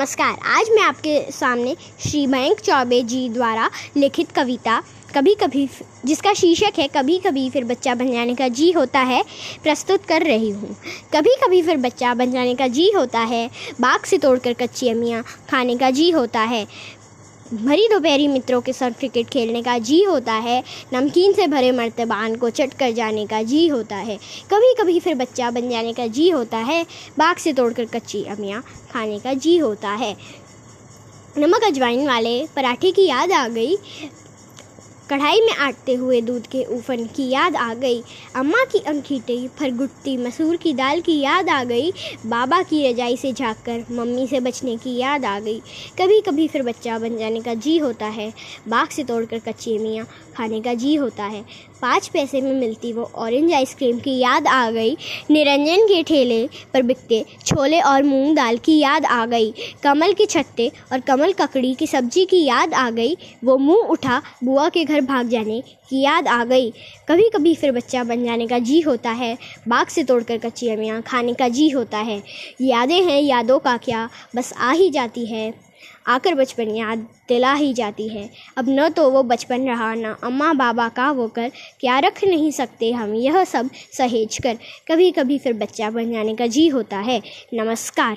नमस्कार, आज मैं आपके सामने श्री मयंक चौबे जी द्वारा लिखित कविता कभी कभी जिसका शीर्षक है कभी कभी फिर बच्चा बन जाने का जी होता है, प्रस्तुत कर रही हूँ। कभी कभी फिर बच्चा बन जाने का जी होता है, बाग से तोड़कर कच्ची अमियाँ खाने का जी होता है भरी दोपहरी मित्रों के साथ क्रिकेट खेलने का जी होता है। नमकीन से भरे मर्तबान को चट कर जाने का जी होता है। कभी कभी फिर बच्चा बन जाने का जी होता है। बाग से तोड़कर कच्ची अमियाँ खाने का जी होता है। नमक अजवाइन वाले पराठे की याद आ गई। कढ़ाई में आटते हुए दूध के उफन की याद आ गई। अम्मा की अंगीठी फरगुट्टी मसूर की दाल की याद आ गई। बाबा की रजाई से झाँक कर मम्मी से बचने की याद आ गई। कभी कभी फिर बच्चा बन जाने का जी होता है। बाग से तोड़कर कच्ची मियाँ खाने का जी होता है। पाँच पैसे में मिलती वो ऑरेंज आइसक्रीम की याद आ गई। निरंजन के ठेले पर बिकते छोले और मूंग दाल की याद आ गई। कमल के छत्ते और कमल ककड़ी की सब्ज़ी की याद आ गई। वो मुँह उठा बुआ के घर भाग जाने की याद आ गई। कभी कभी फिर बच्चा बन जाने का जी होता है। बाग से तोड़कर कच्ची अमियाँ खाने का जी होता है। यादें हैं यादों का क्या? बस आ ही जाती है। आकर बचपन याद दिला ही जाती है। अब न तो वो बचपन रहा, न अम्मा बाबा का वो कर क्या रख नहीं सकते हम, यह सब सहेज कर कभी कभी फिर बच्चा बन जाने का जी होता है। नमस्कार।